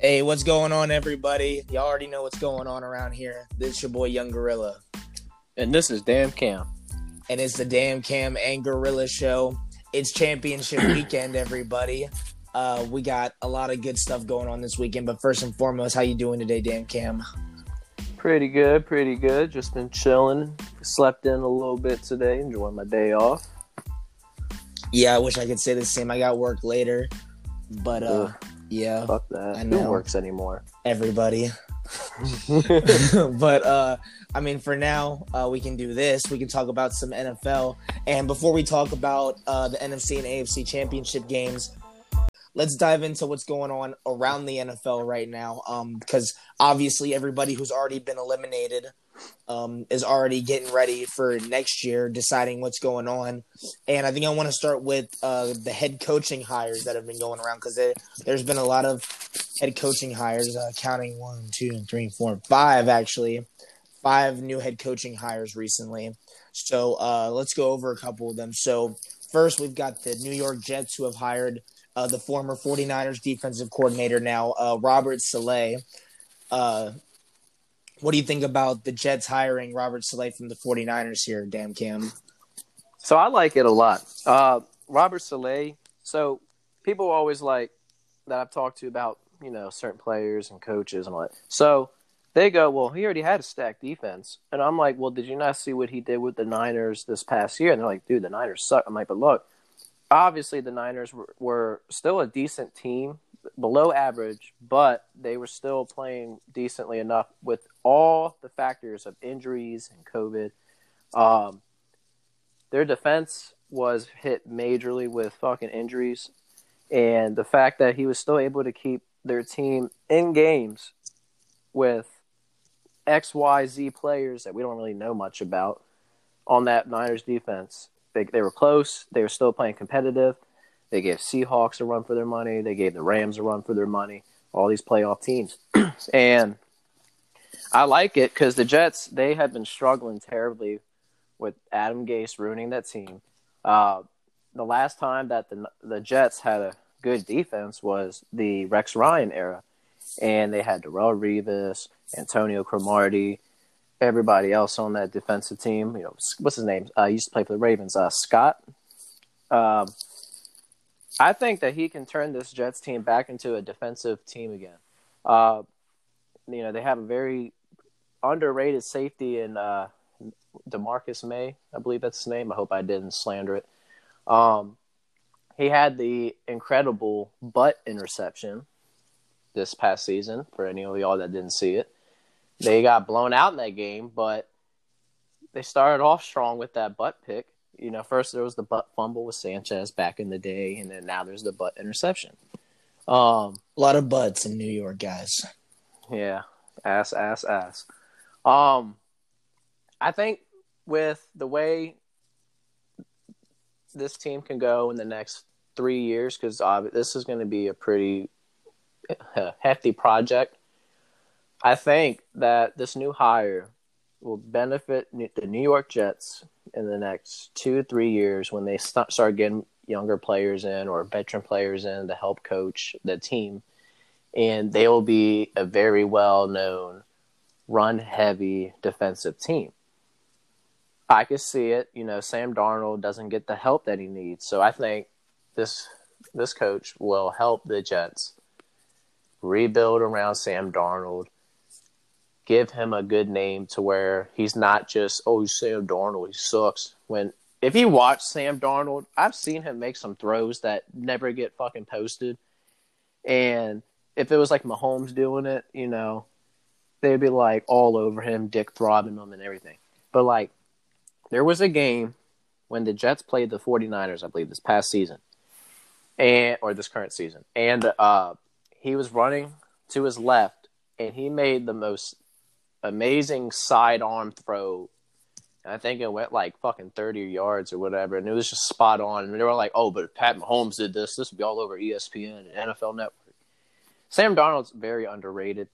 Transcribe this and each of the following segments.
Hey, what's going on, everybody? Y'all already know what's going on around here. This is your boy Young Gorilla, And this is Damn Cam. and it's the Damn Cam and Gorilla Show. It's championship weekend, everybody. Uh, we got a lot of good stuff going on this weekend. But first and foremost, how you doing today, Damn Cam? Pretty good, pretty good. Just been chilling. Slept in a little bit today, enjoying my day off. Yeah, I wish I could say the same. I got work later, but uh, Ugh. Yeah, Fuck that. I Who works anymore? everybody. but uh I mean for now uh we can do this. We can talk about some NFL. And before we talk about uh the NFC and AFC championship games, let's dive into what's going on around the NFL right now. Um because obviously everybody who's already been eliminated um is already getting ready for next year, deciding what's going on. And I think I want to start with uh the head coaching hires that have been going around because there's been a lot of head coaching hires, uh, counting one, two, three, four, five actually, five new head coaching hires recently. So uh, let's go over a couple of them. So first, we've got the New York Jets who have hired uh, the former 49ers defensive coordinator now, uh, Robert Saleh. Uh, what do you think about the Jets hiring Robert Saleh from the 49ers here, Damn Cam? So I like it a lot. Uh, Robert Saleh. So people always like that I've talked to about you know certain players and coaches and all that. So they go, well, he already had a stacked defense, and I'm like, well, did you not see what he did with the Niners this past year? And they're like, dude, the Niners suck. I'm like, but look, obviously the Niners were, were still a decent team, below average, but they were still playing decently enough with all the factors of injuries and COVID. Um, their defense was hit majorly with fucking injuries, and the fact that he was still able to keep their team in games with X, Y, Z players that we don't really know much about on that Niners defense. They they were close. They were still playing competitive. They gave Seahawks a run for their money. They gave the Rams a run for their money. All these playoff teams, and I like it because the Jets they have been struggling terribly with Adam Gase ruining that team. Uh, the last time that the the Jets had a good defense was the Rex Ryan era, and they had Darrelle Revis, Antonio Cromartie, everybody else on that defensive team. You know, what's his name? Uh, he used to play for the Ravens. Uh, Scott. Um, I think that he can turn this Jets team back into a defensive team again. Uh, you know, they have a very underrated safety in uh, Demarcus Maye, I believe that's his name. I hope I didn't slander it. Um, he had the incredible butt interception this past season. For any of y'all that didn't see it, they got blown out in that game, but they started off strong with that butt pick. You know, first there was the butt fumble with Sanchez back in the day, and then now there's the butt interception. Um, A lot of butts in New York, guys. yeah, ass, ass, ass. Um, I think with the way this team can go in the next three years, because uh, this is going to be a pretty hefty project. I think that this new hire will benefit the New York Jets in the next two, three years when they start getting younger players in or veteran players in to help coach the team. And they will be a very well known run heavy defensive team. I could see it. You know, Sam Darnold doesn't get the help that he needs. So I think this this coach will help the Jets rebuild around Sam Darnold, give him a good name to where he's not just, oh, Sam Darnold, he sucks. When if you watch Sam Darnold, I've seen him make some throws that never get fucking posted. And if it was like Mahomes doing it, you know, they'd be like all over him, dick throbbing him and everything. But like there was a game when the Jets played the 49ers, I believe, this past season. And or this current season. And uh he was running to his left and he made the most amazing sidearm throw. I think it went like fucking 30 yards or whatever. And it was just spot on. And they were like, oh, but if Pat Mahomes did this, this would be all over ESPN and NFL Network. Sam Darnold's very underrated.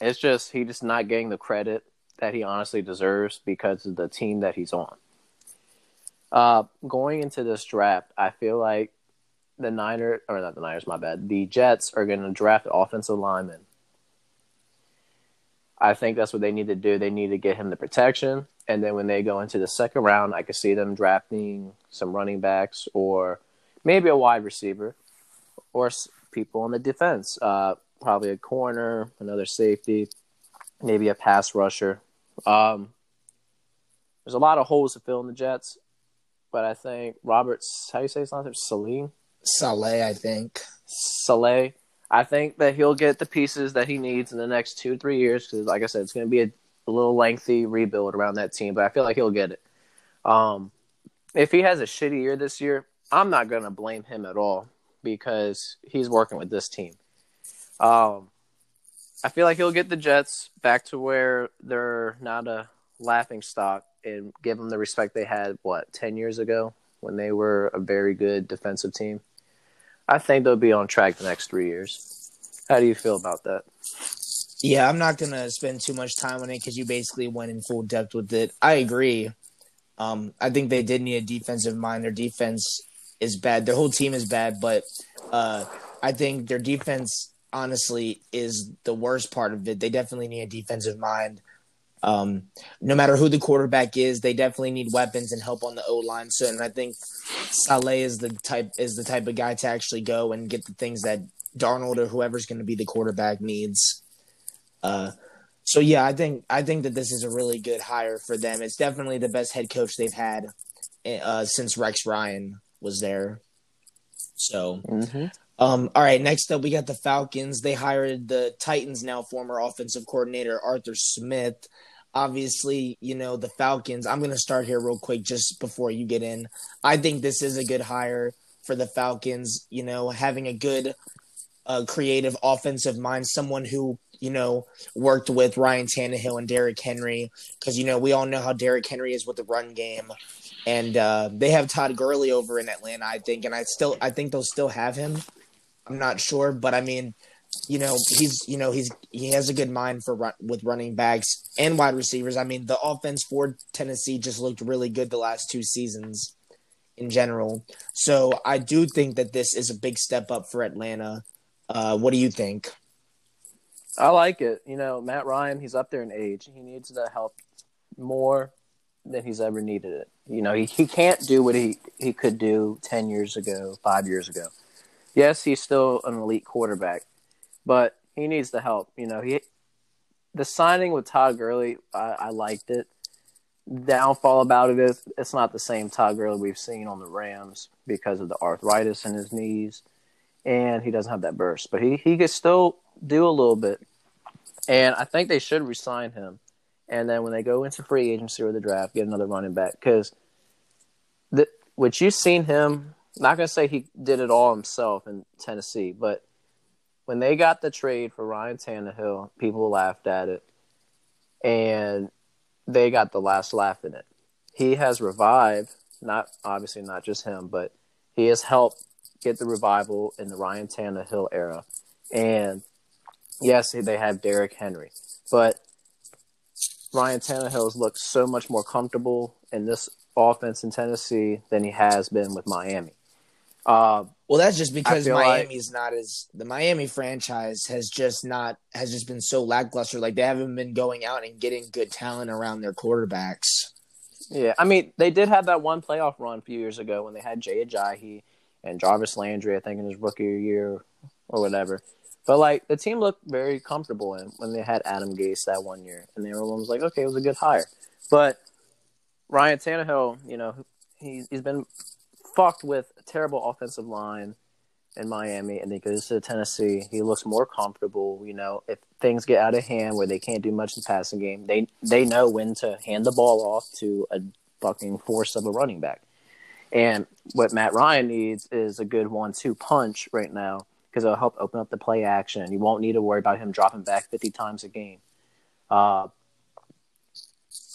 It's just he just not getting the credit that he honestly deserves because of the team that he's on. Uh, going into this draft, I feel like the Niners or not the Niners, my bad. The Jets are going to draft offensive lineman. I think that's what they need to do. They need to get him the protection, and then when they go into the second round, I could see them drafting some running backs or maybe a wide receiver or people on the defense. Uh, probably a corner, another safety, maybe a pass rusher. Um, there's a lot of holes to fill in the Jets, but I think Roberts, how do you say his last name? Saline? Saleh, I think. Saleh. I think that he'll get the pieces that he needs in the next two, three years because, like I said, it's going to be a, a, little lengthy rebuild around that team, but I feel like he'll get it. Um, if he has a shitty year this year, I'm not going to blame him at all because he's working with this team. Um, I feel like he'll get the Jets back to where they're not a laughing stock and give them the respect they had, what, 10 years ago when they were a very good defensive team. I think they'll be on track the next three years. How do you feel about that? Yeah, I'm not gonna spend too much time on it because you basically went in full depth with it. I agree. Um, I think they did need a defensive mind. Their defense is bad. Their whole team is bad, but uh, I think their defense honestly is the worst part of it. They definitely need a defensive mind. Um, no matter who the quarterback is, they definitely need weapons and help on the O line. So, and I think Saleh is the type is the type of guy to actually go and get the things that Darnold or whoever's going to be the quarterback needs. Uh, so yeah, I think I think that this is a really good hire for them. It's definitely the best head coach they've had uh, since Rex Ryan was there. So, mm-hmm. Um, all right. Next up, we got the Falcons. They hired the Titans now former offensive coordinator Arthur Smith obviously, you know, the Falcons. I'm going to start here real quick just before you get in. I think this is a good hire for the Falcons, you know, having a good uh, creative offensive mind, someone who, you know, worked with Ryan Tannehill and Derrick Henry, because, you know, we all know how Derrick Henry is with the run game. And uh, they have Todd Gurley over in Atlanta, I think, and I still, I think they'll still have him. I'm not sure, but I mean, you know he's you know he's he has a good mind for run, with running backs and wide receivers. I mean the offense for Tennessee just looked really good the last two seasons in general. So I do think that this is a big step up for Atlanta. Uh, what do you think? I like it. You know, Matt Ryan, he's up there in age. He needs the help more than he's ever needed it. You know, he, he can't do what he, he could do 10 years ago, five years ago. Yes, he's still an elite quarterback, but he needs the help. You know, he the signing with Todd Gurley, I, I liked it. Downfall about it is it's not the same Todd Gurley we've seen on the Rams because of the arthritis in his knees, and he doesn't have that burst. But he he could still do a little bit, and I think they should resign him. And then when they go into free agency or the draft, get another running back because what you've seen him. Not gonna say he did it all himself in Tennessee, but when they got the trade for Ryan Tannehill, people laughed at it, and they got the last laugh in it. He has revived, not obviously not just him, but he has helped get the revival in the Ryan Tannehill era. And yes, they have Derrick Henry, but Ryan Tannehill has looked so much more comfortable in this offense in Tennessee than he has been with Miami. Uh, well, that's just because Miami's like, not as the Miami franchise has just not has just been so lackluster. Like they haven't been going out and getting good talent around their quarterbacks. Yeah, I mean they did have that one playoff run a few years ago when they had Jay Ajayi and Jarvis Landry, I think, in his rookie year or whatever. But like the team looked very comfortable in when they had Adam Gase that one year, and everyone was like, okay, it was a good hire. But Ryan Tannehill, you know, he's he's been fucked with terrible offensive line in Miami and he goes to Tennessee. He looks more comfortable. You know, if things get out of hand where they can't do much in the passing game, they they know when to hand the ball off to a fucking force of a running back. And what Matt Ryan needs is a good one-two punch right now because it'll help open up the play action. You won't need to worry about him dropping back 50 times a game. Uh,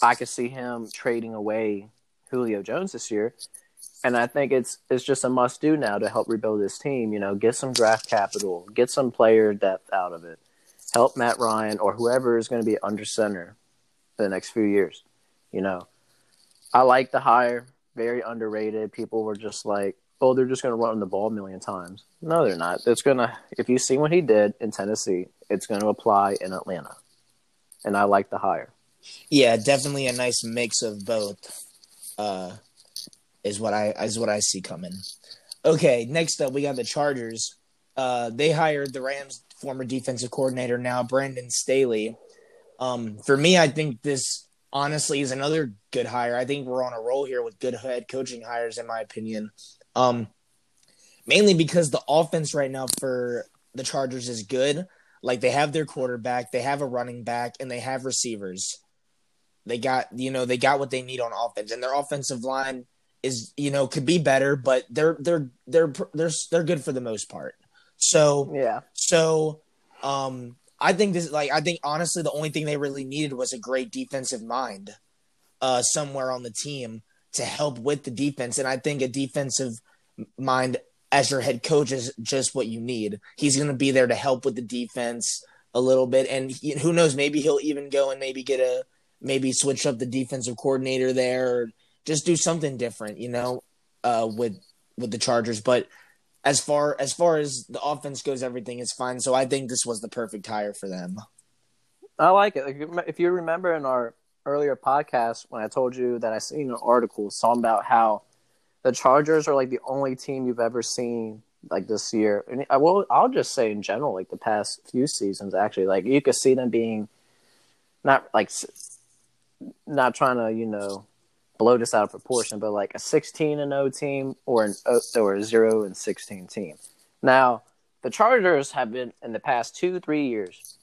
I could see him trading away Julio Jones this year and I think it's it's just a must do now to help rebuild this team. You know, get some draft capital, get some player depth out of it, help Matt Ryan or whoever is going to be under center for the next few years. You know, I like the hire, very underrated. People were just like, oh, they're just going to run the ball a million times. No, they're not. It's going to, if you see what he did in Tennessee, it's going to apply in Atlanta. And I like the hire. Yeah, definitely a nice mix of both. Uh, is what I is what I see coming. Okay, next up we got the Chargers. Uh, they hired the Rams' former defensive coordinator now Brandon Staley. Um, for me, I think this honestly is another good hire. I think we're on a roll here with good head coaching hires, in my opinion. Um, mainly because the offense right now for the Chargers is good. Like they have their quarterback, they have a running back, and they have receivers. They got you know they got what they need on offense, and their offensive line is you know could be better, but they're they're they're they're they're good for the most part. So yeah, so um, I think this like I think honestly the only thing they really needed was a great defensive mind, uh, somewhere on the team to help with the defense, and I think a defensive mind as your head coach is just what you need. He's going to be there to help with the defense a little bit, and he, who knows, maybe he'll even go and maybe get a maybe switch up the defensive coordinator there, or just do something different, you know, uh, with with the Chargers. But as far as far as the offense goes, everything is fine. So I think this was the perfect hire for them. I like it. If you remember in our earlier podcast when I told you that I seen an article talking about how the Chargers are like the only team you've ever seen like this year, and I will I'll just say in general, like the past few seasons, actually, like you could see them being not like not trying to you know blow this out of proportion, but like a 16 and 0 team or an or a 0 and 16 team. Now, the Chargers have been in the past 2 3 years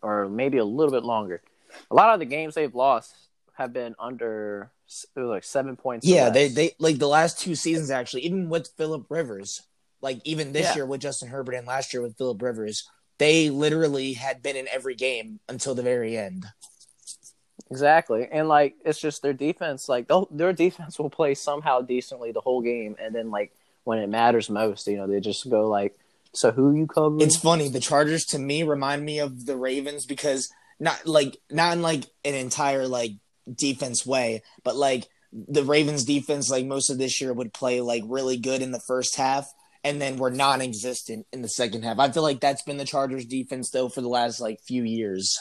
or maybe a little bit longer. A lot of the games they've lost have been under like 7 points. Yeah, they they like the last two seasons actually, even with Philip Rivers, like even this Yeah. year with Justin Herbert and last year with Philip Rivers, they literally had been in every game until the very end. Exactly, and like it's just their defense. Like their defense will play somehow decently the whole game, and then like when it matters most, you know, they just go like, "So who you covering?" It's funny. The Chargers to me remind me of the Ravens because not like not in like an entire like defense way, but like the Ravens defense like most of this year would play like really good in the first half and then were non-existent in the second half. I feel like that's been the Chargers defense though for the last like few years.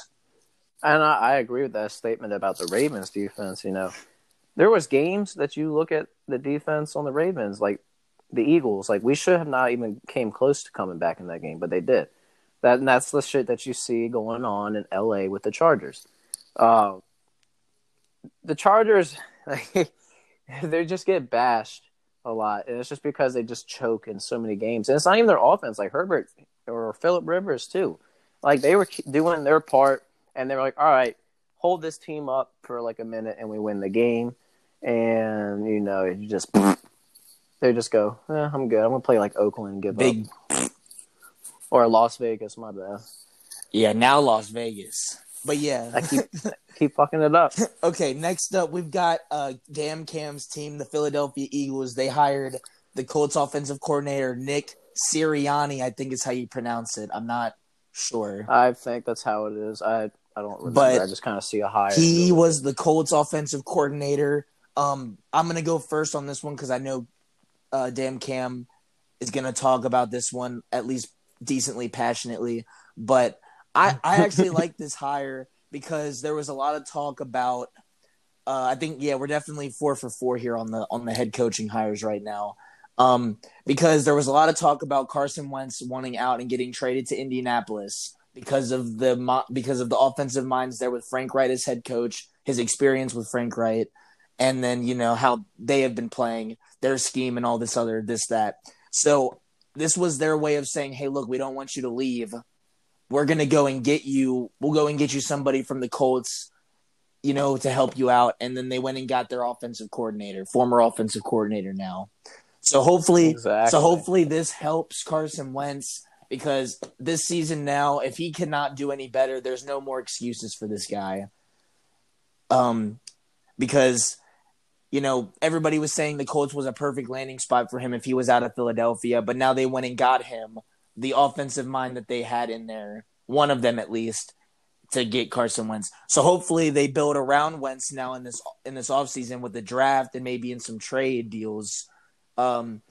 And I, I agree with that statement about the Ravens defense. You know, there was games that you look at the defense on the Ravens, like the Eagles. Like we should have not even came close to coming back in that game, but they did. That and that's the shit that you see going on in L.A. with the Chargers. Uh, the Chargers, they just get bashed a lot, and it's just because they just choke in so many games. And it's not even their offense, like Herbert or Philip Rivers too. Like they were doing their part and they're like, all right, hold this team up for like a minute and we win the game. And, you know, you just, they just go, eh, I'm good. I'm going to play like Oakland and give Big up. Or Las Vegas, my bad. Yeah, now Las Vegas. But yeah. I keep, keep fucking it up. okay, next up we've got uh Damn Cam's team, the Philadelphia Eagles. They hired the Colts offensive coordinator Nick Sirianni, I think is how you pronounce it. I'm not sure. I think that's how it is. I, I don't remember. But I just kind of see a high. He was the Colts offensive coordinator. Um, I'm gonna go first on this one because I know uh, Damn Cam is gonna talk about this one at least decently passionately. But I, I actually like this hire because there was a lot of talk about. Uh, I think yeah, we're definitely four for four here on the on the head coaching hires right now. Um, because there was a lot of talk about Carson Wentz wanting out and getting traded to Indianapolis because of the because of the offensive minds there with Frank Reich as head coach, his experience with Frank Reich, and then you know how they have been playing their scheme and all this other this that. So this was their way of saying, "Hey, look, we don't want you to leave. We're gonna go and get you. We'll go and get you somebody from the Colts." You know, to help you out, and then they went and got their offensive coordinator, former offensive coordinator now. So hopefully, Exactly. so hopefully this helps Carson Wentz because this season now, if he cannot do any better, there's no more excuses for this guy. Um, because you know everybody was saying the Colts was a perfect landing spot for him if he was out of Philadelphia, but now they went and got him the offensive mind that they had in there, one of them at least, to get Carson Wentz. So hopefully they build around Wentz now in this in this offseason with the draft and maybe in some trade deals. Um,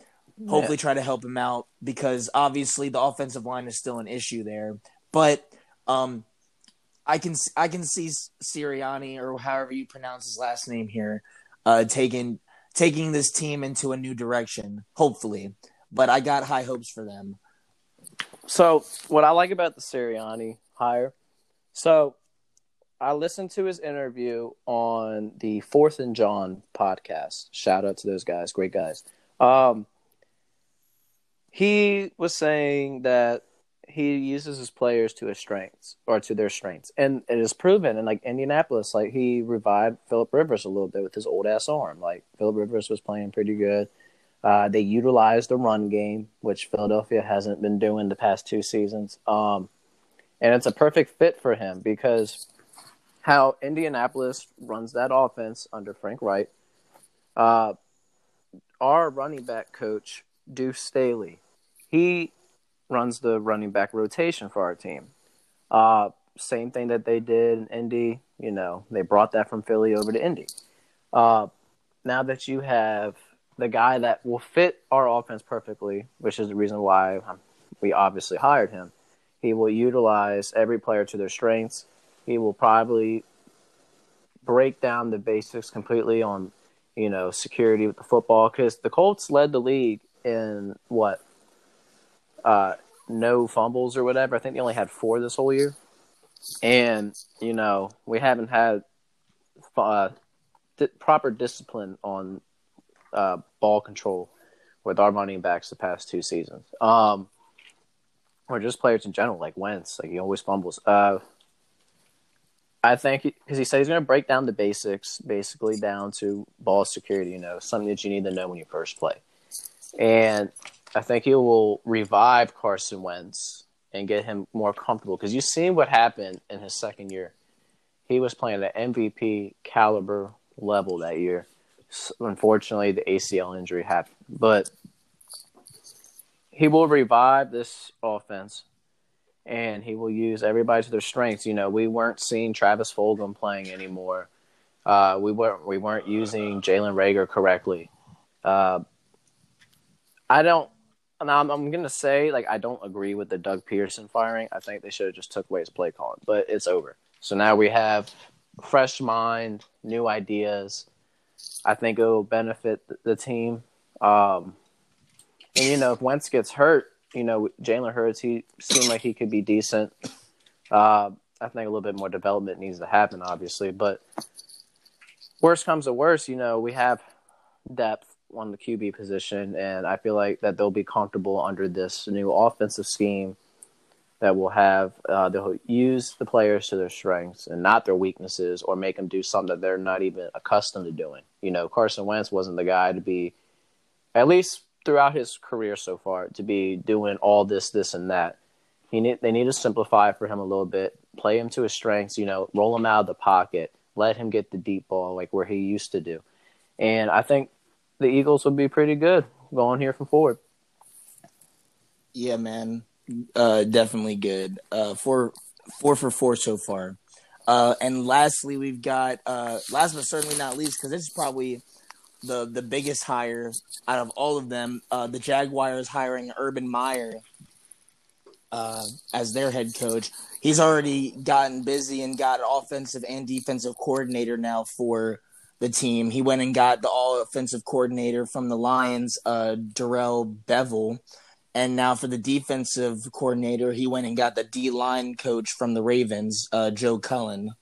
Hopefully, try to help him out because obviously the offensive line is still an issue there. But um, I can I can see Sirianni or however you pronounce his last name here, uh, taking taking this team into a new direction. Hopefully, but I got high hopes for them. So what I like about the Sirianni hire, so I listened to his interview on the Fourth and John podcast. Shout out to those guys, great guys. Um, he was saying that he uses his players to his strengths or to their strengths, and it is proven. And like Indianapolis, like he revived Philip Rivers a little bit with his old ass arm. Like Philip Rivers was playing pretty good. Uh, they utilized the run game, which Philadelphia hasn't been doing the past two seasons. Um, and it's a perfect fit for him because how Indianapolis runs that offense under Frank Reich. Uh, our running back coach, Deuce Staley, he runs the running back rotation for our team. Uh, same thing that they did in Indy. You know, they brought that from Philly over to Indy. Uh, now that you have the guy that will fit our offense perfectly, which is the reason why we obviously hired him, he will utilize every player to their strengths. He will probably break down the basics completely on, you know, security with the football because the Colts led the league in what uh, no fumbles or whatever. I think they only had four this whole year, and you know we haven't had uh, di- proper discipline on uh, ball control with our running backs the past two seasons, um, or just players in general, like Wentz. Like he always fumbles. Uh, I think because he, he said he's going to break down the basics, basically down to ball security. You know, something that you need to know when you first play, and I think he will revive Carson Wentz and get him more comfortable because you've seen what happened in his second year. He was playing at MVP caliber level that year. Unfortunately, the ACL injury happened, but he will revive this offense and he will use everybody to their strengths. You know, we weren't seeing Travis Fulgham playing anymore. Uh, we weren't we weren't using Jalen Reagor correctly. Uh, I don't and I'm, I'm gonna say like I don't agree with the Doug Pederson firing. I think they should have just took away his play calling, but it's over. So now we have fresh mind, new ideas. I think it will benefit the team. Um, and you know, if Wentz gets hurt, you know, Jalen Hurts, he seemed like he could be decent. Uh, I think a little bit more development needs to happen, obviously. But worst comes to worst, you know, we have depth on the QB position, and I feel like that they'll be comfortable under this new offensive scheme that will have uh, they'll use the players to their strengths and not their weaknesses, or make them do something that they're not even accustomed to doing. You know, Carson Wentz wasn't the guy to be, at least throughout his career so far, to be doing all this, this, and that. He need, they need to simplify for him a little bit, play him to his strengths. You know, roll him out of the pocket, let him get the deep ball like where he used to do. And I think the Eagles would be pretty good going here from forward. Yeah, man, uh, definitely good. Uh, four, four for four so far. Uh, and lastly, we've got uh, last but certainly not least, because this is probably the the biggest hire out of all of them. Uh, the Jaguars hiring Urban Meyer uh, as their head coach. He's already gotten busy and got an offensive and defensive coordinator now for the team. He went and got the all offensive coordinator from the Lions, uh, Darrell Bevell. And now for the defensive coordinator, he went and got the D line coach from the Ravens, uh, Joe Cullen.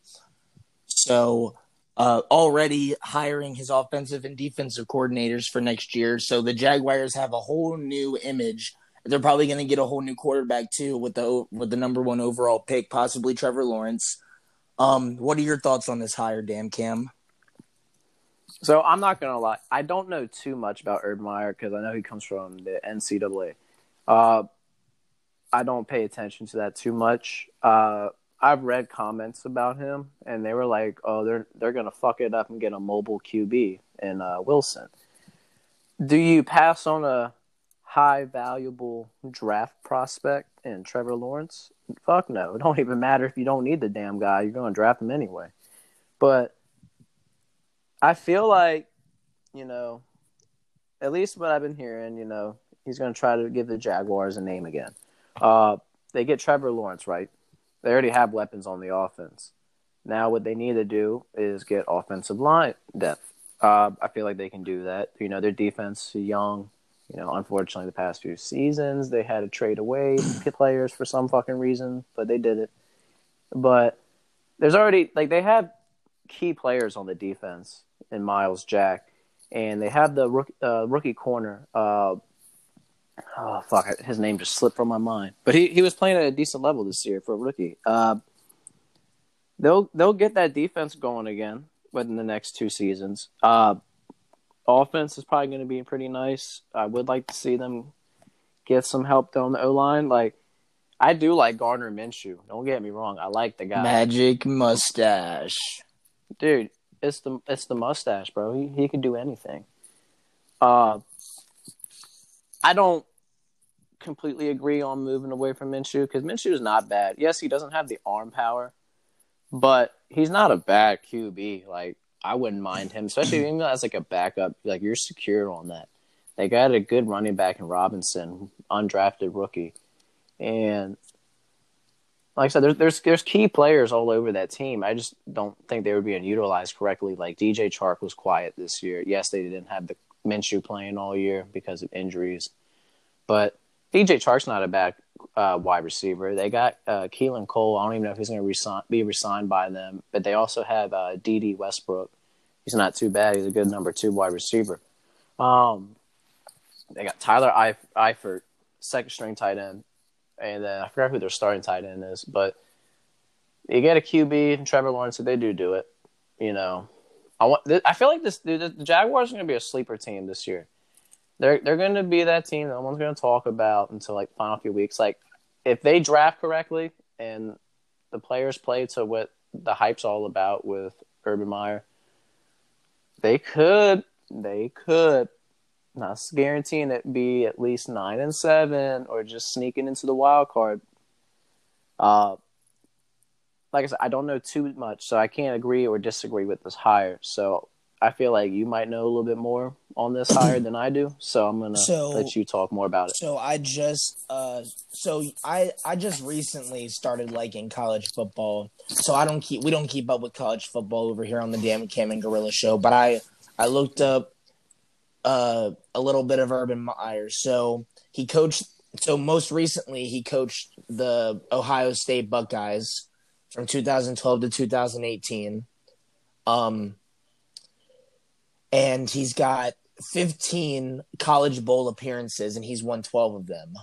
So uh, already hiring his offensive and defensive coordinators for next year. So the Jaguars have a whole new image. They're probably going to get a whole new quarterback too with the with the number one overall pick, possibly Trevor Lawrence. Um, what are your thoughts on this hire, Damn Cam? So I'm not gonna lie, I don't know too much about Urban Meyer because I know he comes from the NCAA. Uh, I don't pay attention to that too much. Uh, I've read comments about him, and they were like, "Oh, they're they're gonna fuck it up and get a mobile QB in uh, Wilson." Do you pass on a high valuable draft prospect in Trevor Lawrence? Fuck no. It don't even matter if you don't need the damn guy. You're gonna draft him anyway. But I feel like, you know, at least what I've been hearing, you know, He's going to try to give the Jaguars a name again. Uh, they get Trevor Lawrence, right? They already have weapons on the offense. Now, what they need to do is get offensive line depth. Uh, I feel like they can do that. You know, their defense young. You know, unfortunately, the past few seasons they had to trade away players for some fucking reason, but they did it. But there's already like they have key players on the defense in Myles Jack, and they have the rookie, uh, rookie corner. Uh, oh fuck, his name just slipped from my mind. But he, he was playing at a decent level this year for a rookie. Uh, they'll they'll get that defense going again within the next two seasons. Uh, offense is probably going to be pretty nice. I would like to see them get some help on the O line. Like I do like Gardner Minshew. Don't get me wrong. I like the guy. Magic mustache, dude. It's the it's the mustache, bro. He he can do anything. Uh, I don't completely agree on moving away from Minshew because Minshew is not bad. Yes, he doesn't have the arm power, but he's not a bad QB. Like I wouldn't mind him, especially even as like a backup. Like you're secure on that. They got a good running back in Robinson, undrafted rookie, and like I said, there's there's there's key players all over that team. I just don't think they were being utilized correctly. Like DJ Chark was quiet this year. Yes, they didn't have the Minshew playing all year because of injuries, but DJ Chark's not a bad uh, wide receiver. They got uh, Keelan Cole. I don't even know if he's going to resign, be resigned by them, but they also have uh, Dede Westbrook. He's not too bad. He's a good number two wide receiver. Um, they got Tyler Eifert, second string tight end, and then I forgot who their starting tight end is, but you get a QB and Trevor Lawrence. If they do do it, you know, I want. I feel like this the, the Jaguars are going to be a sleeper team this year they're they're going to be that team that no one's going to talk about until like final few weeks. Like if they draft correctly and the players play to what the hype's all about with Urban Meyer, they could they could not guaranteeing it be at least nine and seven or just sneaking into the wild card. Uh, like I said, I don't know too much, so I can't agree or disagree with this hire. So I feel like you might know a little bit more on this hire than I do, so I'm gonna so, let you talk more about it. So I just, uh, so I I just recently started liking college football. So I don't keep we don't keep up with college football over here on the Damn Cam and Gorilla Show, but I I looked up uh, a little bit of Urban Meyer. So he coached. So most recently, he coached the Ohio State Buckeyes from 2012 to 2018. Um, and he's got 15 college bowl appearances and he's won 12 of them.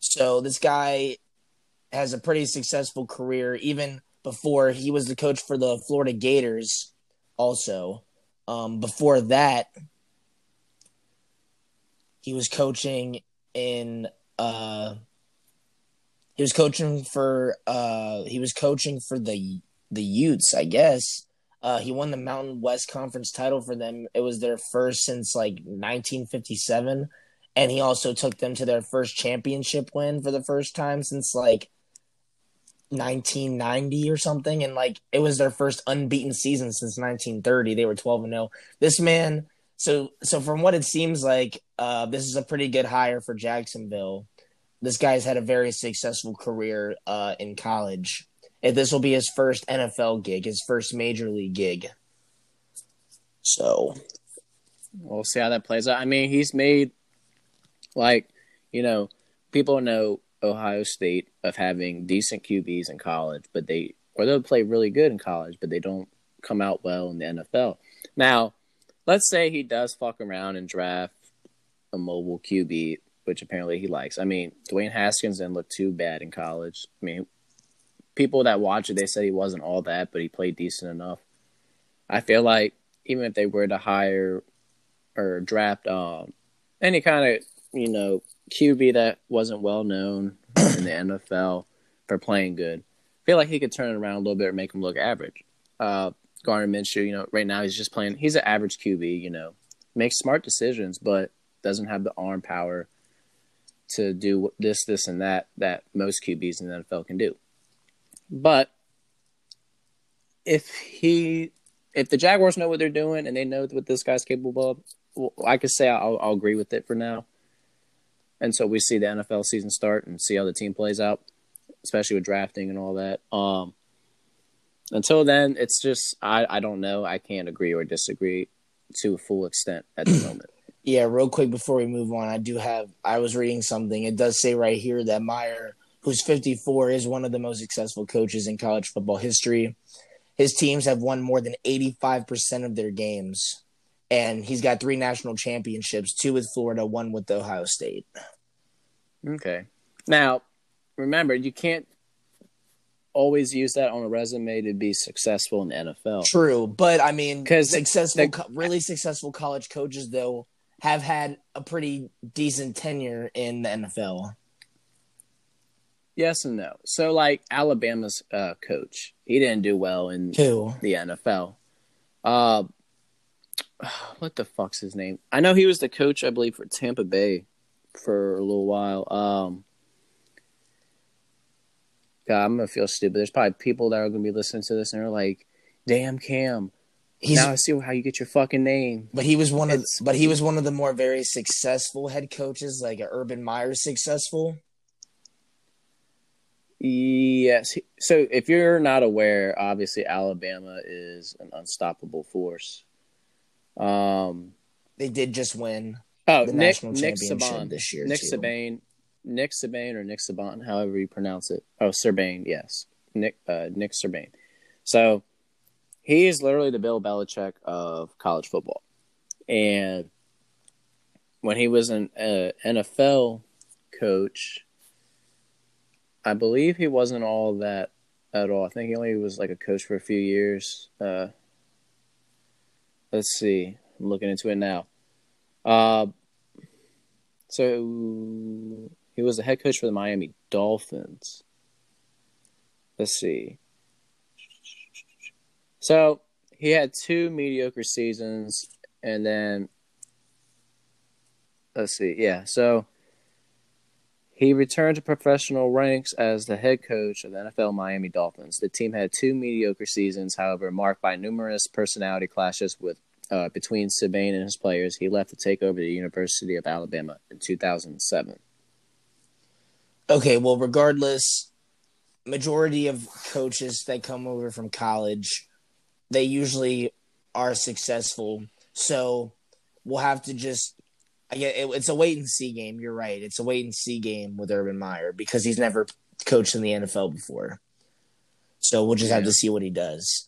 So this guy has a pretty successful career even before he was the coach for the Florida Gators also. Um, before that he was coaching in uh he was coaching for uh he was coaching for the the Utes, I guess. Uh, he won the Mountain West Conference title for them. It was their first since like 1957, and he also took them to their first championship win for the first time since like 1990 or something. And like it was their first unbeaten season since 1930. They were 12 and 0. This man. So so from what it seems like, uh, this is a pretty good hire for Jacksonville. This guy's had a very successful career uh, in college if this will be his first NFL gig, his first major league gig. So we'll see how that plays out. I mean, he's made like, you know, people know Ohio State of having decent QBs in college, but they or they'll play really good in college, but they don't come out well in the NFL. Now, let's say he does fuck around and draft a mobile QB, which apparently he likes. I mean, Dwayne Haskins didn't look too bad in college. I mean, people that watch it, they said he wasn't all that, but he played decent enough. I feel like even if they were to hire or draft um, any kind of you know QB that wasn't well known in the NFL for playing good, I feel like he could turn it around a little bit and make him look average. Uh, Gardner Minshew, you know, right now he's just playing. He's an average QB, you know, makes smart decisions, but doesn't have the arm power to do this, this, and that that most QBs in the NFL can do. But if he, if the Jaguars know what they're doing and they know what this guy's capable of, well, I could say I'll, I'll agree with it for now. And so we see the NFL season start and see how the team plays out, especially with drafting and all that. Um, until then, it's just I, I don't know. I can't agree or disagree to a full extent at the moment. Yeah, real quick before we move on, I do have I was reading something. It does say right here that Meyer, who's 54, is one of the most successful coaches in college football history. His teams have won more than 85% of their games, and he's got three national championships, two with Florida, one with Ohio State. Okay. Now, remember, you can't always use that on a resume to be successful in the NFL. True, but I mean, because successful, the, really successful college coaches though have had a pretty decent tenure in the NFL. Yes and no. So, like Alabama's uh, coach, he didn't do well in Who? the NFL. Uh, what the fuck's his name? I know he was the coach, I believe, for Tampa Bay for a little while. Um, God, I'm gonna feel stupid. There's probably people that are gonna be listening to this and they're like, "Damn, Cam, He's, now I see how you get your fucking name. But he was one of, but he was one of the more very successful head coaches, like Urban Meyer successful. Yes. So if you're not aware, obviously Alabama is an unstoppable force. Um, they did just win oh, the Nick, national Nick championship Saban. this year. Nick too. Sabane, Nick Sabane or Nick Saban, however you pronounce it. Oh, Serbane, yes, Nick uh, Nick Serbane. So he is literally the Bill Belichick of college football. And when he was an uh, NFL coach, I believe he wasn't all that at all. I think he only was like a coach for a few years. Uh, let's see. I'm looking into it now. Uh, so he was the head coach for the Miami Dolphins. Let's see. So he had two mediocre seasons, and then let's see, yeah. So he returned to professional ranks as the head coach of the NFL Miami Dolphins. The team had two mediocre seasons, however, marked by numerous personality clashes with uh, between Sabane and his players. He left to take over the University of Alabama in 2007. Okay, well, regardless, majority of coaches that come over from college they usually are successful. So we'll have to just I get it, it's a wait and see game. You're right. It's a wait and see game with Urban Meyer because he's never coached in the NFL before. So we'll just have to see what he does.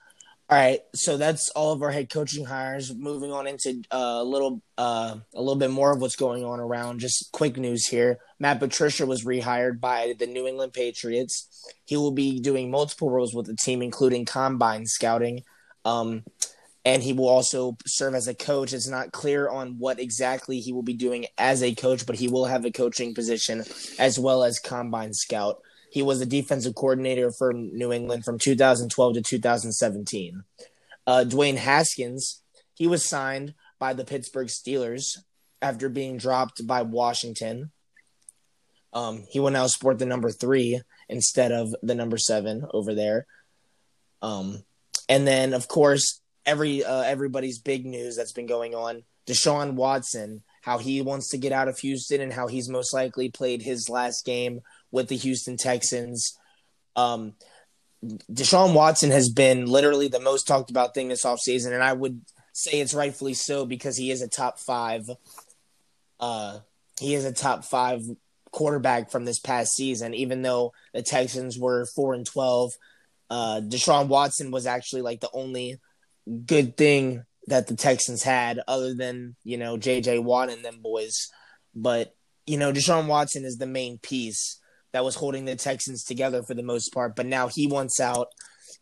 All right, so that's all of our head coaching hires. Moving on into uh, a little uh, a little bit more of what's going on around. Just quick news here: Matt Patricia was rehired by the New England Patriots. He will be doing multiple roles with the team, including combine scouting, um, and he will also serve as a coach. It's not clear on what exactly he will be doing as a coach, but he will have a coaching position as well as combine scout. He was the defensive coordinator for New England from 2012 to 2017. Uh, Dwayne Haskins, he was signed by the Pittsburgh Steelers after being dropped by Washington. Um, he will now sport the number three instead of the number seven over there. Um, and then, of course, every uh, everybody's big news that's been going on: Deshaun Watson, how he wants to get out of Houston, and how he's most likely played his last game with the Houston Texans. Um, Deshaun Watson has been literally the most talked about thing this offseason, and I would say it's rightfully so because he is a top five. Uh, he is a top five quarterback from this past season, even though the Texans were four and twelve uh, Deshaun Watson was actually like the only good thing that the Texans had, other than you know J.J. Watt and them boys. But you know Deshaun Watson is the main piece that was holding the Texans together for the most part. But now he wants out,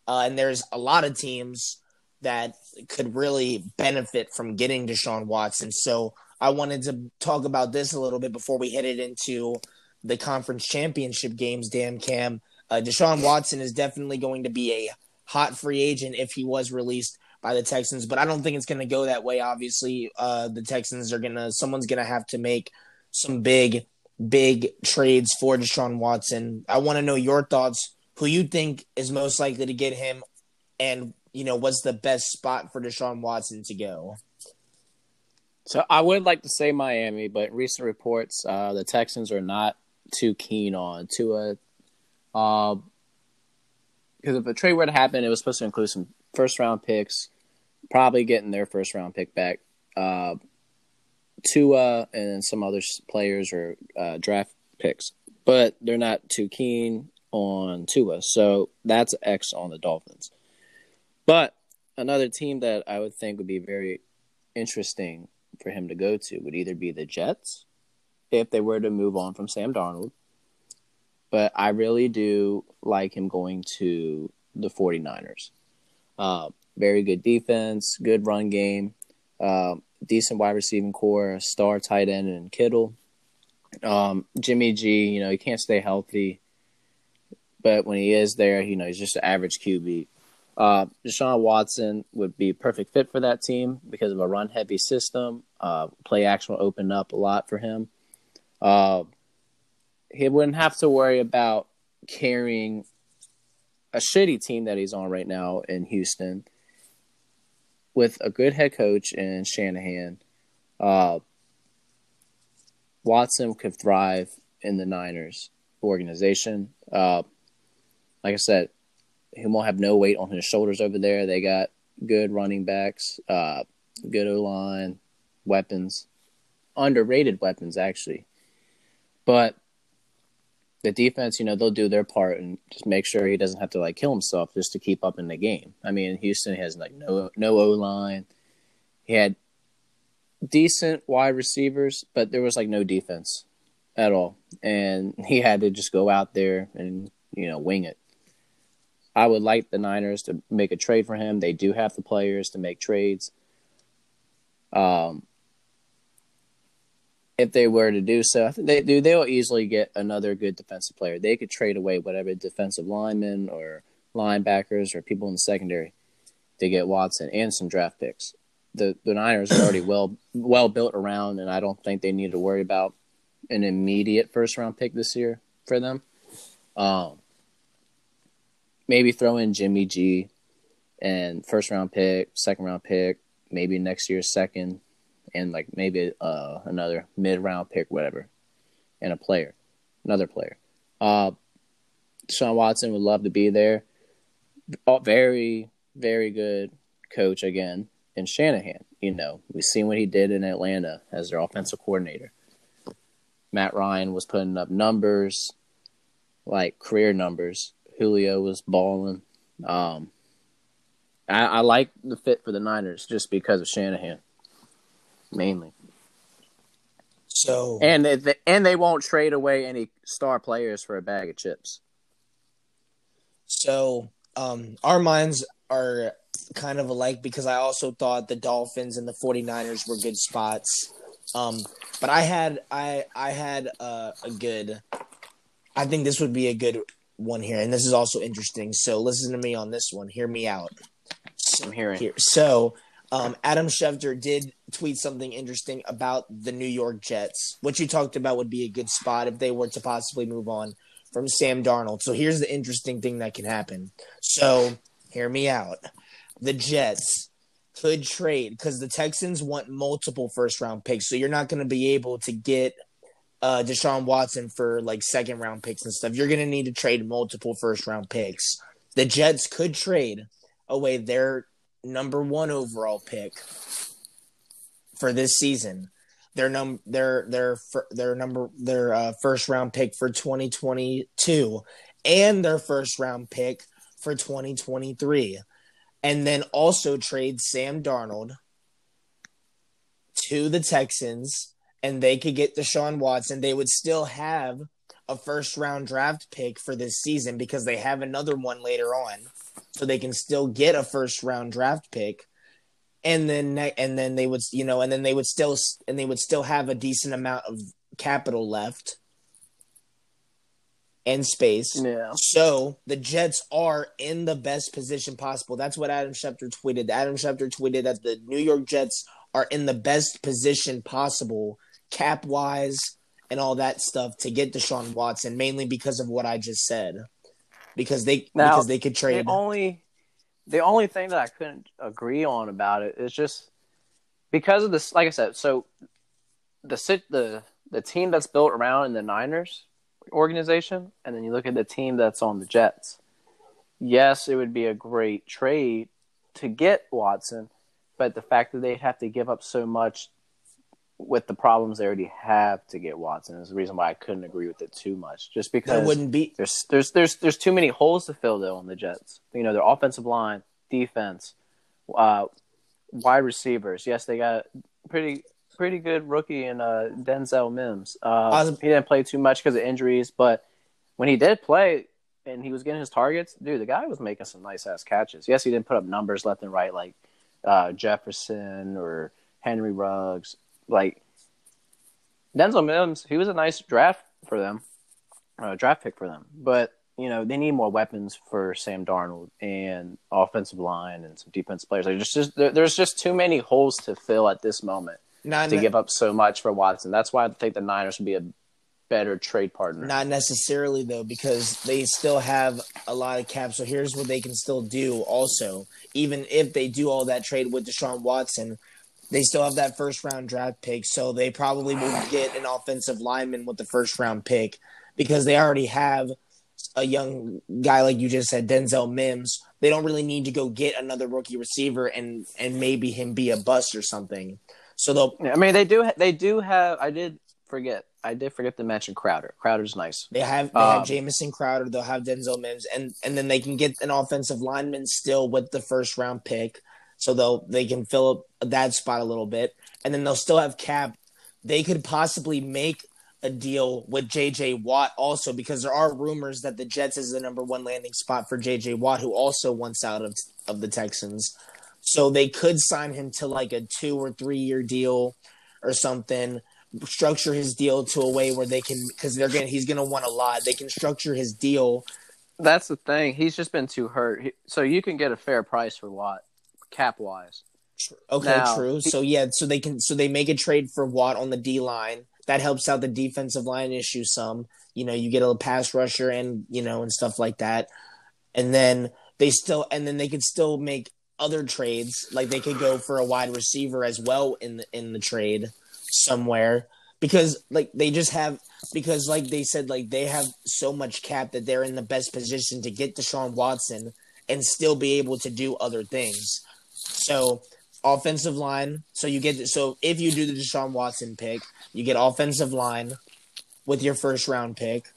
uh, and there's a lot of teams that could really benefit from getting Deshaun Watson. So I wanted to talk about this a little bit before we headed into the conference championship games. Damn Cam, uh, Deshaun Watson is definitely going to be a hot free agent if he was released by the Texans, but I don't think it's going to go that way. Obviously, uh, the Texans are going to, someone's going to have to make some big, big trades for Deshaun Watson. I want to know your thoughts. Who you think is most likely to get him, and you know what's the best spot for Deshaun Watson to go? So I would like to say Miami, but recent reports, uh, the Texans are not too keen on Tua. Uh, because if a trade were to happen, it was supposed to include some first round picks, probably getting their first round pick back. Uh, Tua and some other players or uh, draft picks, but they're not too keen on Tua. So that's X on the Dolphins. But another team that I would think would be very interesting for him to go to would either be the Jets if they were to move on from Sam Darnold. But I really do like him going to the 49ers. Uh, very good defense, good run game, uh, decent wide receiving corps, star tight end and Kittle. Um, Jimmy G, you know, he can't stay healthy, but when he is there, you know, he's just an average QB. Uh, Deshaun Watson would be perfect fit for that team because of a run heavy system. Uh, play action will open up a lot for him. Uh, he wouldn't have to worry about carrying a shitty team that he's on right now in Houston with a good head coach in Shanahan. Uh, Watson could thrive in the Niners organization. Uh, like I said, he won't have no weight on his shoulders over there. They got good running backs, uh, good O line, weapons, underrated weapons actually. But the defense, you know, they'll do their part and just make sure he doesn't have to like kill himself just to keep up in the game. I mean, Houston has like no no O line. He had decent wide receivers, but there was like no defense at all, and he had to just go out there and you know wing it. I would like the Niners to make a trade for him. They do have the players to make trades. Um, if they were to do so, I think they do. They'll easily get another good defensive player. They could trade away whatever defensive linemen or linebackers or people in the secondary to get Watson and some draft picks. The the Niners are already well well built around, and I don't think they need to worry about an immediate first round pick this year for them. Um, maybe throw in Jimmy G and first round pick, second round pick, maybe next year's second, and like maybe uh, another mid round pick, whatever, and a player, another player. Uh, Sean Watson would love to be there. Very, very good coach again. And Shanahan, you know, we've seen what he did in Atlanta as their offensive coordinator. Matt Ryan was putting up numbers, like career numbers, Julio was balling. Um, I, I like the fit for the Niners just because of Shanahan, mainly. So and they, and they won't trade away any star players for a bag of chips. So um, our minds are kind of alike because I also thought the Dolphins and the 49ers were good spots. Um, but I had I I had uh, a good I think this would be a good one here, and this is also interesting. So listen to me on this one. Hear me out. I'm hearing. Here. So um, Adam Schefter did tweet something interesting about the New York Jets. What you talked about would be a good spot if they were to possibly move on from Sam Darnold. So here's the interesting thing that can happen. So hear me out. The Jets could trade because the Texans want multiple first round picks. So you're not going to be able to get – uh, Deshaun Watson for like second round picks and stuff, you're going to need to trade multiple first round picks. The Jets could trade away their number one overall pick for this season. Their num their their their number their uh, first round pick for 2022 and their first round pick for 2023 and then also trade Sam Darnold to the Texans and they could get Deshaun Watson, they would still have a first round draft pick for this season because they have another one later on. So they can still get a first round draft pick. And then and then they would you know and then they would still and they would still have a decent amount of capital left and space. Yeah. So the Jets are in the best position possible. That's what Adam Schefter tweeted. Adam Schefter tweeted that the New York Jets are in the best position possible cap wise and all that stuff to get Deshaun Watson, mainly because of what I just said. Because they now, because they could trade the only the only thing that I couldn't agree on about it is just because of this. Like I said, so the sit the the team that's built around in the Niners organization, and then you look at the team that's on the Jets. Yes, it would be a great trade to get Watson, but the fact that they'd have to give up so much with the problems they already have to get Watson is the reason why I couldn't agree with it too much. Just because It wouldn't be there's there's there's there's too many holes to fill though on the Jets. You know, their offensive line, defense, uh, wide receivers. Yes, they got pretty pretty good rookie in uh, Denzel Mims. Uh, he didn't play too much because of injuries, but when he did play and he was getting his targets, dude, the guy was making some nice ass catches. Yes, he didn't put up numbers left and right like uh, Jefferson or Henry Ruggs. Like Denzel Mims, he was a nice draft for them, uh, draft pick for them. But you know they need more weapons for Sam Darnold and offensive line and some defense players. Like, there's just there, there's just too many holes to fill at this moment not to give up so much for Watson. That's why I think the Niners would be a better trade partner. Not necessarily though, because they still have a lot of cap. So here's what they can still do. Also, even if they do all that trade with Deshaun Watson, they still have that first round draft pick. So they probably will get an offensive lineman with the first round pick because they already have a young guy like you just said, Denzel Mims. They don't really need to go get another rookie receiver and and maybe him be a bust or something. So they'll I mean, they do. They do have. I did forget. I did forget to mention Crowder. Crowder's nice. They have they Um, have Jamison Crowder. They'll have Denzel Mims, and and then they can get an offensive lineman still with the first round pick, so they'll they can fill up that spot a little bit, and then they'll still have cap. They could possibly make a deal with J.J. Watt also because there are rumors that the Jets is the number one landing spot for J.J. Watt, who also wants out of of the Texans. So they could sign him to like a two or three year deal or something structure his deal to a way where they can because they're gonna he's gonna want a lot. They can structure his deal. That's the thing. He's just been too hurt. So you can get a fair price for Watt, cap wise. Okay, Now, true. So yeah, so they can so they make a trade for Watt on the D line. That helps out the defensive line issue some. You know, you get a pass rusher and you know and stuff like that. And then they still and then they could still make other trades. Like they could go for a wide receiver as well in the in the trade somewhere. Because like they just have because like they said, like they have so much cap that they're in the best position to get Deshaun Watson and still be able to do other things. So offensive line. So you get so if you do the Deshaun Watson pick, you get offensive line with your first round pick,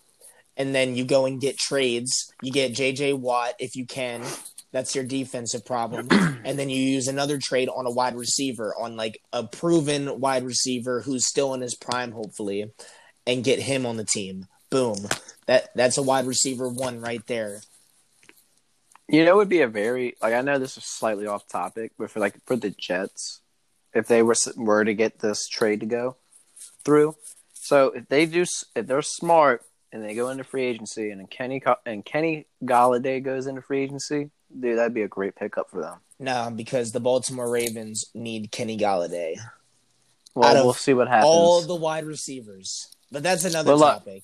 and then you go and get trades. You get JJ Watt if you can. That's your defensive problem. and then you use another trade on a wide receiver, on like a proven wide receiver who's still in his prime, hopefully, and get him on the team. Boom. That that's a wide receiver one right there. You know, it would be a very like I know this is slightly off topic, but for like for the Jets, if they were were to get this trade to go through, so if they do, if they're smart and they go into free agency, and Kenny and Kenny Golladay goes into free agency, dude, that'd be a great pickup for them. No, because the Baltimore Ravens need Kenny Golladay. Well, we'll see what happens. All the wide receivers. But that's another Well, look, topic.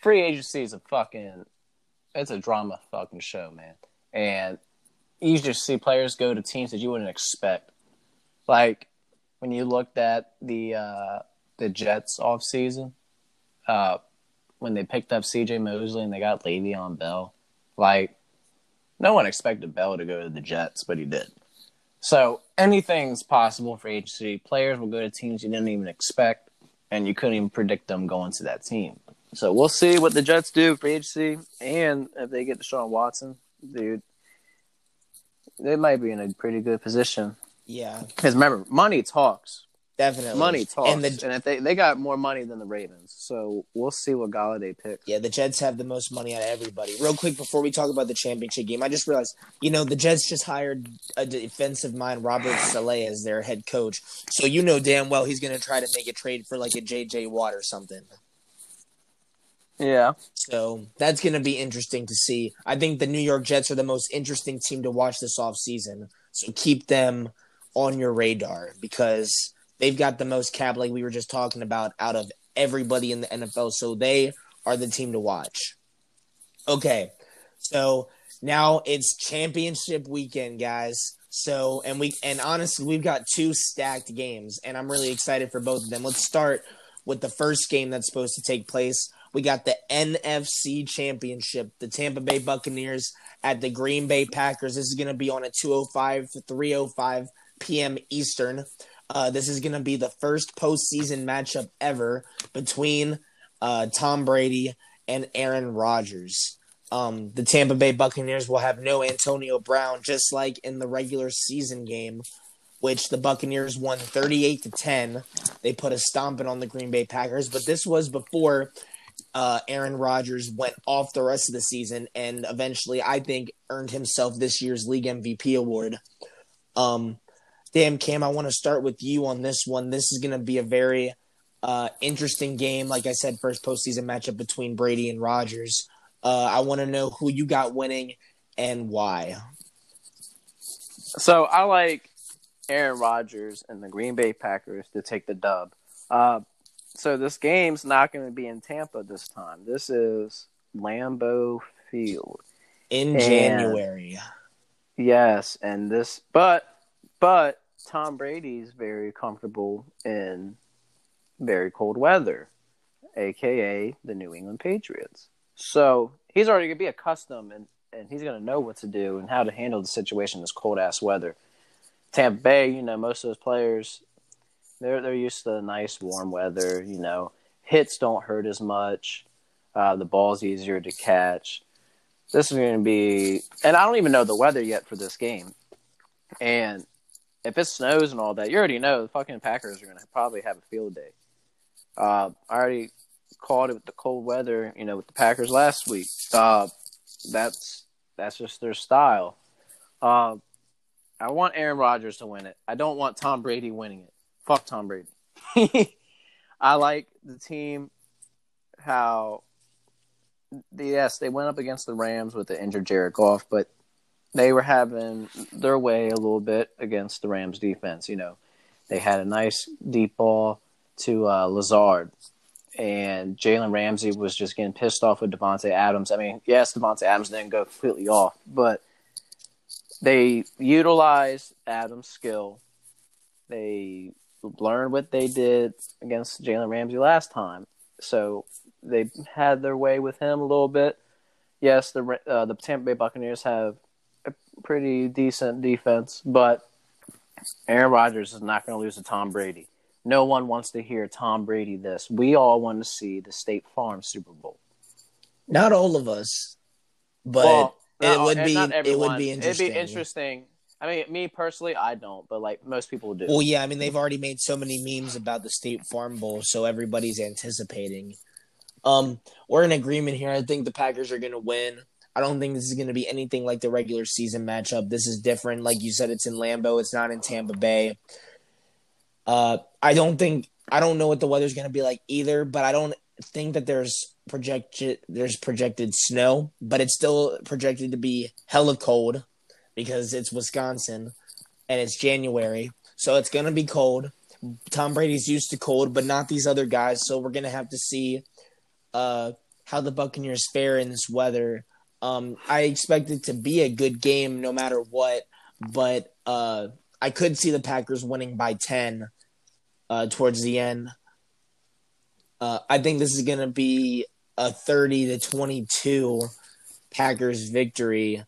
free agency is a fucking it's a drama fucking show, man. And you just see players go to teams that you wouldn't expect. Like when you looked at the uh the Jets off season, uh when they picked up CJ Mosley and they got Le'Veon Bell, like no one expected Bell to go to the Jets, but he did. So anything's possible for agency. Players will go to teams you didn't even expect, and you couldn't even predict them going to that team. So we'll see what the Jets do for agency, and if they get Deshaun Watson, dude, they might be in a pretty good position. Yeah, Because remember, money talks. definitely. Money talks, And and, if they they got more money than the Ravens, so we'll see what Golladay picks. yeah, the Jets have the most money out of everybody. Real quick before we talk about the championship game, I just realized, you know, the Jets just hired a defensive mind, Robert Saleh, as their head coach. So you know damn well he's gonna try to make a trade for like a JJ Watt or something. Yeah, So that's going to be interesting to see. I think the New York Jets are the most interesting team to watch this offseason. So keep them on your radar because they've got the most cap, like we were just talking about, out of everybody in the NFL. So they are the team to watch. Okay. So now it's championship weekend, guys. So, and we and honestly, we've got two stacked games, and I'm really excited for both of them. Let's start with the first game that's supposed to take place. We got the NFC Championship, the Tampa Bay Buccaneers at the Green Bay Packers. This is going to be on a 205 305 p.m. Eastern. Uh, this is going to be the first postseason matchup ever between uh, Tom Brady and Aaron Rodgers. Um, the Tampa Bay Buccaneers will have no Antonio Brown, just like in the regular season game, which the Buccaneers won 38 to 10. They put a stomping on the Green Bay Packers, but this was before uh, Aaron Rodgers went off the rest of the season and eventually, I think, earned himself this year's league MVP award. Um, damn, Cam, I want to start with you on this one. This is going to be a very uh, interesting game. Like I said, first postseason matchup between Brady and Rodgers. Uh, I want to know who you got winning and why. So I like Aaron Rodgers and the Green Bay Packers to take the dub. Uh, so this game's not going to be in Tampa this time. This is Lambeau Field in and, January. Yes, and this, but but Tom Brady's very comfortable in very cold weather, aka the New England Patriots. So he's already gonna be accustomed and, and he's gonna know what to do and how to handle the situation in this cold ass weather. Tampa Bay, you know, most of those players they're they're used to the nice warm weather, you know. Hits don't hurt as much. Uh, the ball's easier to catch. This is going to be, and I don't even know the weather yet for this game. And if it snows and all that, you already know the fucking Packers are going to probably have a field day. Uh, I already called it with the cold weather, you know, with the Packers last week. Uh, that's that's just their style. Uh, I want Aaron Rodgers to win it. I don't want Tom Brady winning it. Fuck Tom Brady. I like the team how the yes, they went up against the Rams with the injured Jared Goff, but they were having their way a little bit against the Rams defense. You know, they had a nice deep ball to uh, Lazard, and Jalen Ramsey was just getting pissed off with Davante Adams. I mean, yes, Davante Adams didn't go completely off, but they utilized Adams' skill. They learned what they did against Jalen Ramsey last time, so they had their way with him a little bit. Yes, the uh, the Tampa Bay Buccaneers have a pretty decent defense, but Aaron Rodgers is not going to lose to Tom Brady. No one wants to hear Tom Brady this. We all want to see the State Farm Super Bowl. Not all of us, but well, it would be it would be interesting. It'd be interesting. I mean, me personally, I don't, but like most people do. Well, yeah, I mean, they've already made so many memes about the State Farm Bowl, so everybody's anticipating. Um, we're in agreement here. I think the Packers are going to win. I don't think this is going to be anything like the regular season matchup. This is different. Like you said, it's in Lambeau. It's not in Tampa Bay. Uh, I don't think I don't know what the weather's going to be like either, but I don't think that there's projected there's projected snow, but it's still projected to be hella cold because it's Wisconsin and it's January, so it's going to be cold. Tom Brady's used to cold, but not these other guys, so we're going to have to see uh, how the Buccaneers fare in this weather. Um, I expect it to be a good game no matter what, but uh, I could see the Packers winning by 10 uh, towards the end. Uh, I think this is going to be a 30 to 22 Packers victory.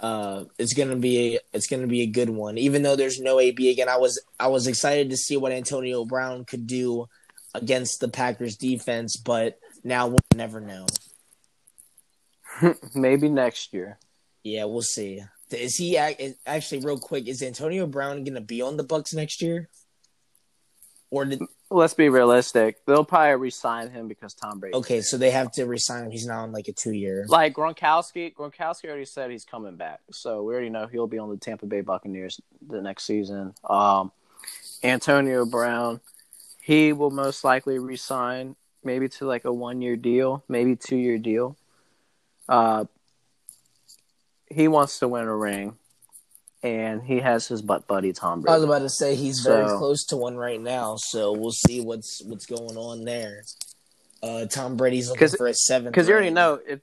Uh, it's gonna be a, it's gonna be a good one. Even though there's no AB again, I was I was excited to see what Antonio Brown could do against the Packers defense, but now we'll never know. Maybe next year. Yeah, we'll see. Is he actually real quick? Is Antonio Brown going to be on the Bucks next year? Or did... let's be realistic, they'll probably resign him because Tom Brady. Okay, so they have to resign him. He's not on like a two year. Like Gronkowski, Gronkowski already said he's coming back, so we already know he'll be on the Tampa Bay Buccaneers the next season. Um, Antonio Brown, he will most likely resign maybe to like a one year deal, maybe two year deal. Uh, he wants to win a ring, and he has his butt buddy Tom Brady. I was about to say he's so, very close to one right now, so we'll see what's what's going on there. Uh, Tom Brady's looking for a seventh. Because you already know if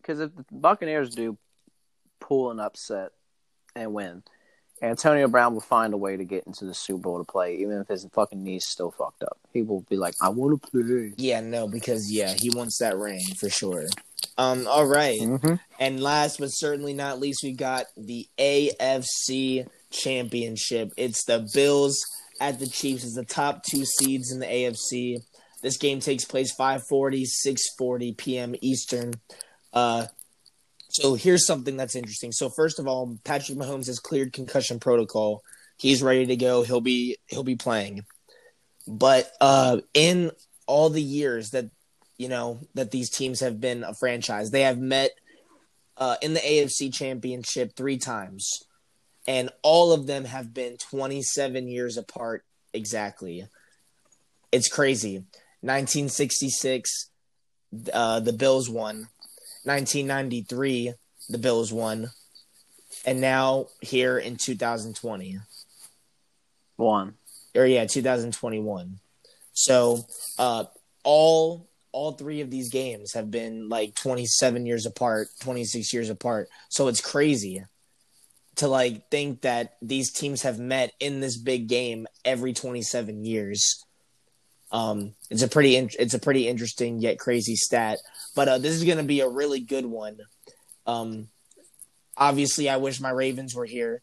because if the Buccaneers do pull an upset and win, Antonio Brown will find a way to get into the Super Bowl to play, even if his fucking knee's still fucked up. He will be like, "I want to play." Yeah, no, because yeah, he wants that ring for sure. Um, all right. Mm-hmm. and last but certainly not least, we got the AFC Championship. It's the Bills at the Chiefs. It's the top two seeds in the AFC. This game takes place 5:40, 6:40 p.m. Eastern. Uh, so here's something that's interesting. So first of all, Patrick Mahomes has cleared concussion protocol. He's ready to go. He'll be he'll be playing. But uh, in all the years that you know that these teams have been a franchise, they have met uh, in the AFC Championship three times, and all of them have been 27 years apart exactly. It's crazy. 1966, uh, the Bills won. 1993, the Bills won, and now here in 2020, One. or yeah, 2021. So, uh, all all three of these games have been like 27 years apart, 26 years apart. So it's crazy to like think that these teams have met in this big game every 27 years. Um, it's a pretty in- it's a pretty interesting yet crazy stat. But uh, this is going to be a really good one. Um, obviously, I wish my Ravens were here,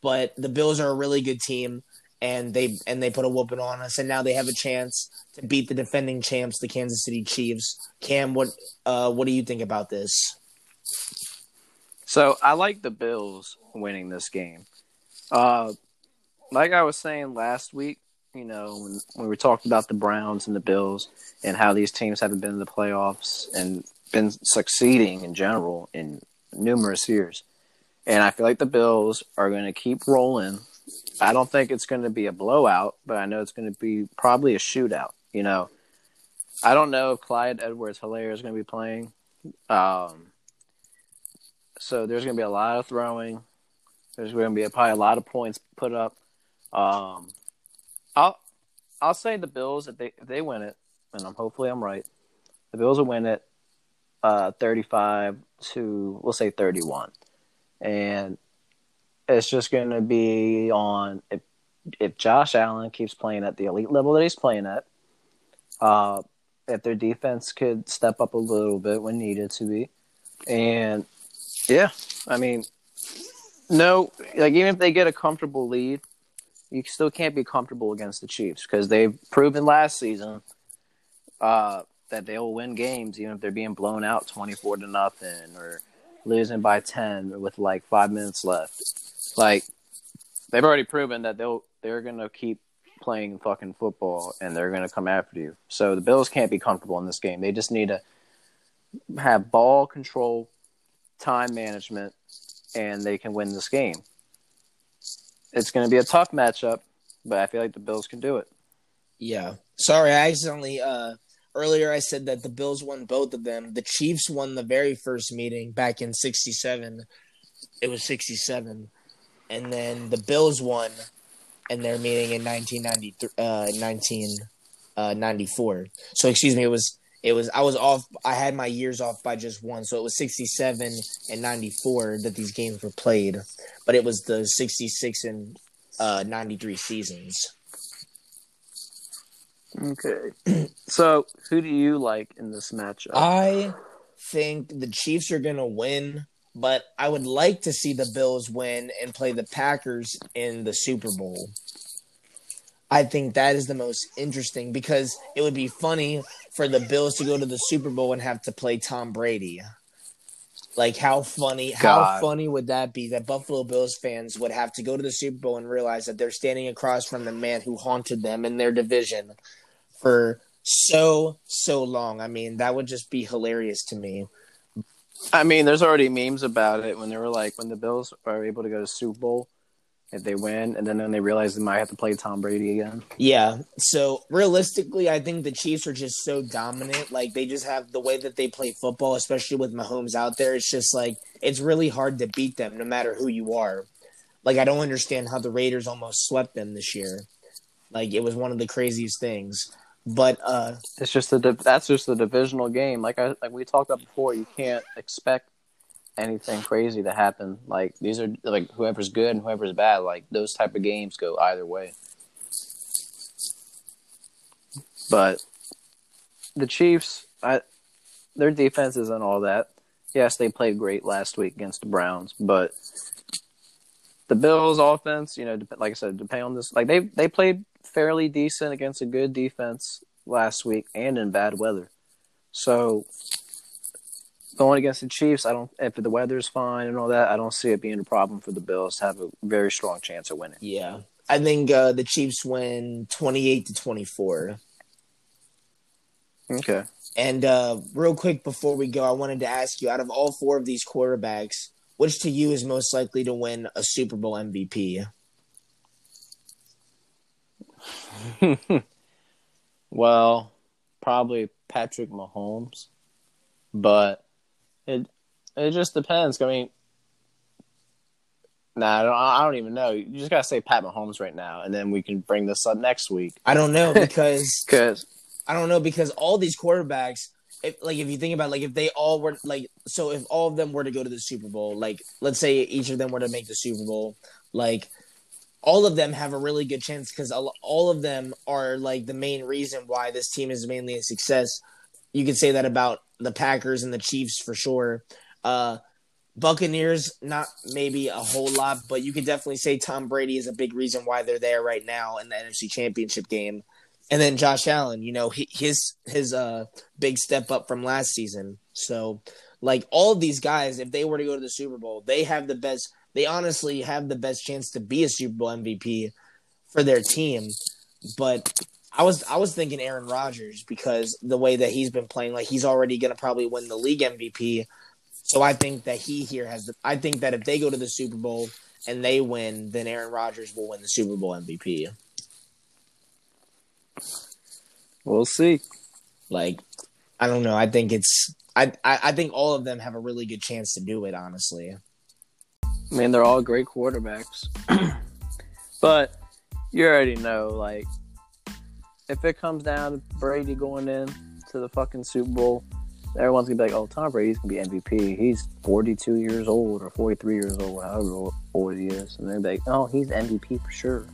but the Bills are a really good team, and they and they put a whooping on us, and now they have a chance to beat the defending champs, the Kansas City Chiefs. Cam, what uh, what do you think about this? So I like the Bills winning this game. Uh, like I was saying last week, you know, when, when we talked about the Browns and the Bills and how these teams haven't been in the playoffs and been succeeding in general in numerous years. And I feel like the Bills are going to keep rolling. I don't think it's going to be a blowout, but I know it's going to be probably a shootout. You know, I don't know if Clyde Edwards Helaire is going to be playing. Um, so there's going to be a lot of throwing. There's going to be a, probably a lot of points put up. Um, I'll I'll say the Bills if they if they win it, and I'm hopefully I'm right. The Bills will win it, uh, 35 to we'll say 31, and it's just going to be on if if Josh Allen keeps playing at the elite level that he's playing at. Uh, if their defense could step up a little bit when needed to be, and yeah, I mean, no, like even if they get a comfortable lead, you still can't be comfortable against the Chiefs because they've proven last season uh, that they'll win games even if they're being blown out twenty four to nothing or losing by ten with like five minutes left. Like they've already proven that they'll they're gonna keep playing fucking football and they're gonna come after you. So the Bills can't be comfortable in this game. They just need to have ball control, time management, and they can win this game. It's going to be a tough matchup, but I feel like the Bills can do it. Yeah. Sorry, I accidentally uh earlier I said that the Bills won both of them. The Chiefs won the very first meeting back in 67. It was 67. And then the Bills won in their meeting in 1993 uh 1994. So excuse me, it was it was I was off I had my years off by just one. So it was 67 and 94 that these games were played, but it was the 66 and uh 93 seasons. Okay. so, who do you like in this matchup? I think the Chiefs are going to win, but I would like to see the Bills win and play the Packers in the Super Bowl. I think that is the most interesting because it would be funny for the Bills to go to the Super Bowl and have to play Tom Brady. Like how funny how funny would that be that Buffalo Bills fans would have to go to the Super Bowl and realize that they're standing across from the man who haunted them in their division for so so long. I mean, that would just be hilarious to me. I mean, there's already memes about it when they were like, when the Bills are able to go to Super Bowl, if they win, and then, then they realize they might have to play Tom Brady again. Yeah. So realistically, I think the Chiefs are just so dominant. Like they just have the way that they play football, especially with Mahomes out there. It's just like it's really hard to beat them, no matter who you are. Like I don't understand how the Raiders almost swept them this year. Like it was one of the craziest things. But uh It's just a that's just a divisional game. Like I like we talked about before, you can't expect anything crazy to happen. Like these are like whoever's good and whoever's bad. Like those type of games go either way. But the Chiefs, I, their defense isn't all that. Yes, they played great last week against the Browns, but the Bills' offense, you know, like I said, depending on this, like they they played fairly decent against a good defense last week and in bad weather. So going against the Chiefs, I don't. If the weather's fine and all that, I don't see it being a problem for the Bills to have a very strong chance of winning. Yeah, I think uh, the Chiefs win twenty-eight to twenty-four. Okay. And uh, real quick before we go, I wanted to ask you: out of all four of these quarterbacks, which to you is most likely to win a Super Bowl MVP? well, probably Patrick Mahomes, but it it just depends. I mean, nah, I don't, I don't even know. You just gotta say Pat Mahomes right now, and then we can bring this up next week. I don't know because because I don't know because all these quarterbacks, if, like if you think about like if they all were like so if all of them were to go to the Super Bowl, like let's say each of them were to make the Super Bowl, like all of them have a really good chance because all of them are like the main reason why this team is mainly a success. You could say that about the Packers and the Chiefs for sure. Uh, Buccaneers, not maybe a whole lot, but you could definitely say Tom Brady is a big reason why they're there right now in the NFC Championship game. And then Josh Allen, you know, his his uh big step up from last season. So, like all of these guys, if they were to go to the Super Bowl, they have the best. They honestly have the best chance to be a Super Bowl MVP for their team. But I was I was thinking Aaron Rodgers because the way that he's been playing, like he's already going to probably win the league MVP. So I think that he here has. The, I think that if they go to the Super Bowl and they win, then Aaron Rodgers will win the Super Bowl MVP. We'll see. Like, I don't know. I think it's. I, I I think all of them have a really good chance to do it. Honestly. I mean, they're all great quarterbacks, but you already know, like if it comes down to Brady going in to the fucking Super Bowl, everyone's gonna be like, "Oh, Tom Brady's gonna be MVP. He's 42 years old or 43 years old, however old he is," and they're like, "Oh, he's MVP for sure."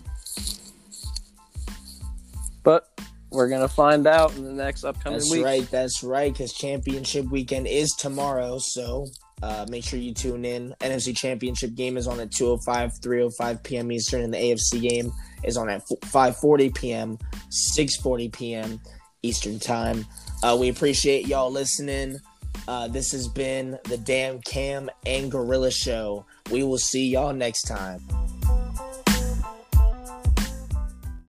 But we're gonna find out in the next upcoming that's week. That's right. That's right. Because championship weekend is tomorrow, so uh, make sure you tune in. NFC Championship game is on at 2:05, 3:05 p.m. Eastern, and the AFC game is on at 5:40 p.m., 6:40 p.m. Eastern time. Uh, we appreciate y'all listening. Uh, this has been the Damn Cam and Gorilla Show. We will see y'all next time.